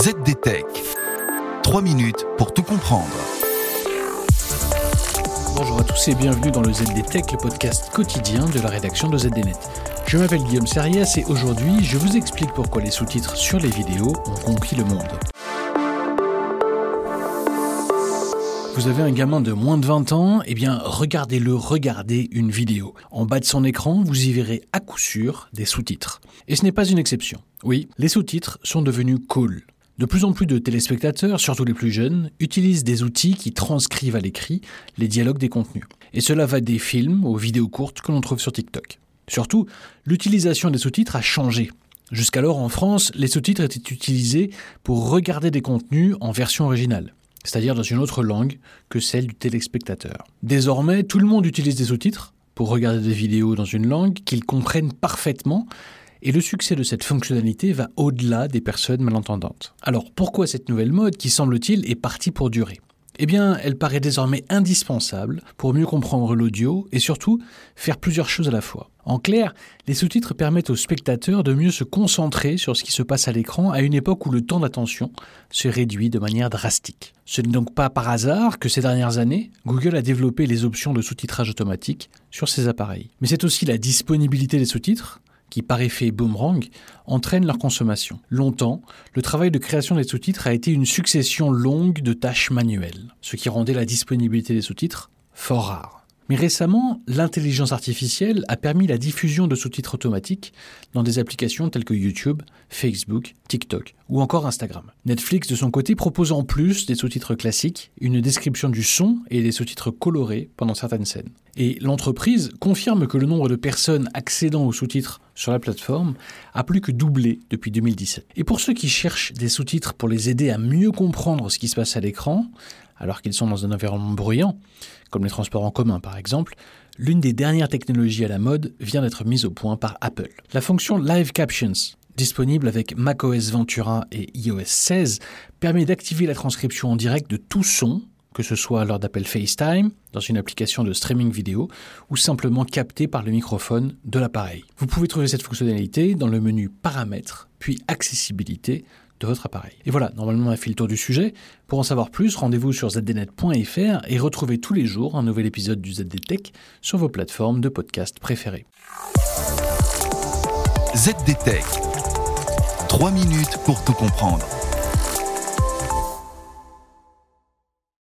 ZDTech. 3 minutes pour tout comprendre. Bonjour à tous et bienvenue dans le ZDTech, le podcast quotidien de la rédaction de ZDNet. Je m'appelle Guillaume Serias et aujourd'hui je vous explique pourquoi les sous-titres sur les vidéos ont conquis le monde. Vous avez un gamin de moins de 20 ans, eh bien regardez-le regarder une vidéo. En bas de son écran, vous y verrez à coup sûr des sous-titres. Et ce n'est pas une exception. Oui, les sous-titres sont devenus cool. De plus en plus de téléspectateurs, surtout les plus jeunes, utilisent des outils qui transcrivent à l'écrit les dialogues des contenus. Et cela va des films aux vidéos courtes que l'on trouve sur TikTok. Surtout, l'utilisation des sous-titres a changé. Jusqu'alors, en France, les sous-titres étaient utilisés pour regarder des contenus en version originale c'est-à-dire dans une autre langue que celle du téléspectateur. Désormais, tout le monde utilise des sous-titres pour regarder des vidéos dans une langue qu'ils comprennent parfaitement, et le succès de cette fonctionnalité va au-delà des personnes malentendantes. Alors pourquoi cette nouvelle mode qui semble-t-il est partie pour durer? Eh bien, elle paraît désormais indispensable pour mieux comprendre l'audio et surtout faire plusieurs choses à la fois. En clair, les sous-titres permettent aux spectateurs de mieux se concentrer sur ce qui se passe à l'écran à une époque où le temps d'attention se réduit de manière drastique. Ce n'est donc pas par hasard que ces dernières années, Google a développé les options de sous-titrage automatique sur ses appareils. Mais c'est aussi la disponibilité des sous-titres qui par effet boomerang entraînent leur consommation. Longtemps, le travail de création des sous-titres a été une succession longue de tâches manuelles, ce qui rendait la disponibilité des sous-titres fort rare. Mais récemment, l'intelligence artificielle a permis la diffusion de sous-titres automatiques dans des applications telles que YouTube, Facebook, TikTok ou encore Instagram. Netflix, de son côté, propose en plus des sous-titres classiques, une description du son et des sous-titres colorés pendant certaines scènes. Et l'entreprise confirme que le nombre de personnes accédant aux sous-titres sur la plateforme a plus que doublé depuis 2017. Et pour ceux qui cherchent des sous-titres pour les aider à mieux comprendre ce qui se passe à l'écran, alors qu'ils sont dans un environnement bruyant, comme les transports en commun par exemple, l'une des dernières technologies à la mode vient d'être mise au point par Apple. La fonction Live Captions, disponible avec macOS Ventura et iOS 16, permet d'activer la transcription en direct de tout son, que ce soit lors d'appels FaceTime, dans une application de streaming vidéo, ou simplement capté par le microphone de l'appareil. Vous pouvez trouver cette fonctionnalité dans le menu Paramètres, puis Accessibilité de votre appareil. Et voilà, normalement on a tour du sujet. Pour en savoir plus, rendez-vous sur zdnet.fr et retrouvez tous les jours un nouvel épisode du ZDTech sur vos plateformes de podcast préférées. ZDTech. 3 minutes pour tout comprendre.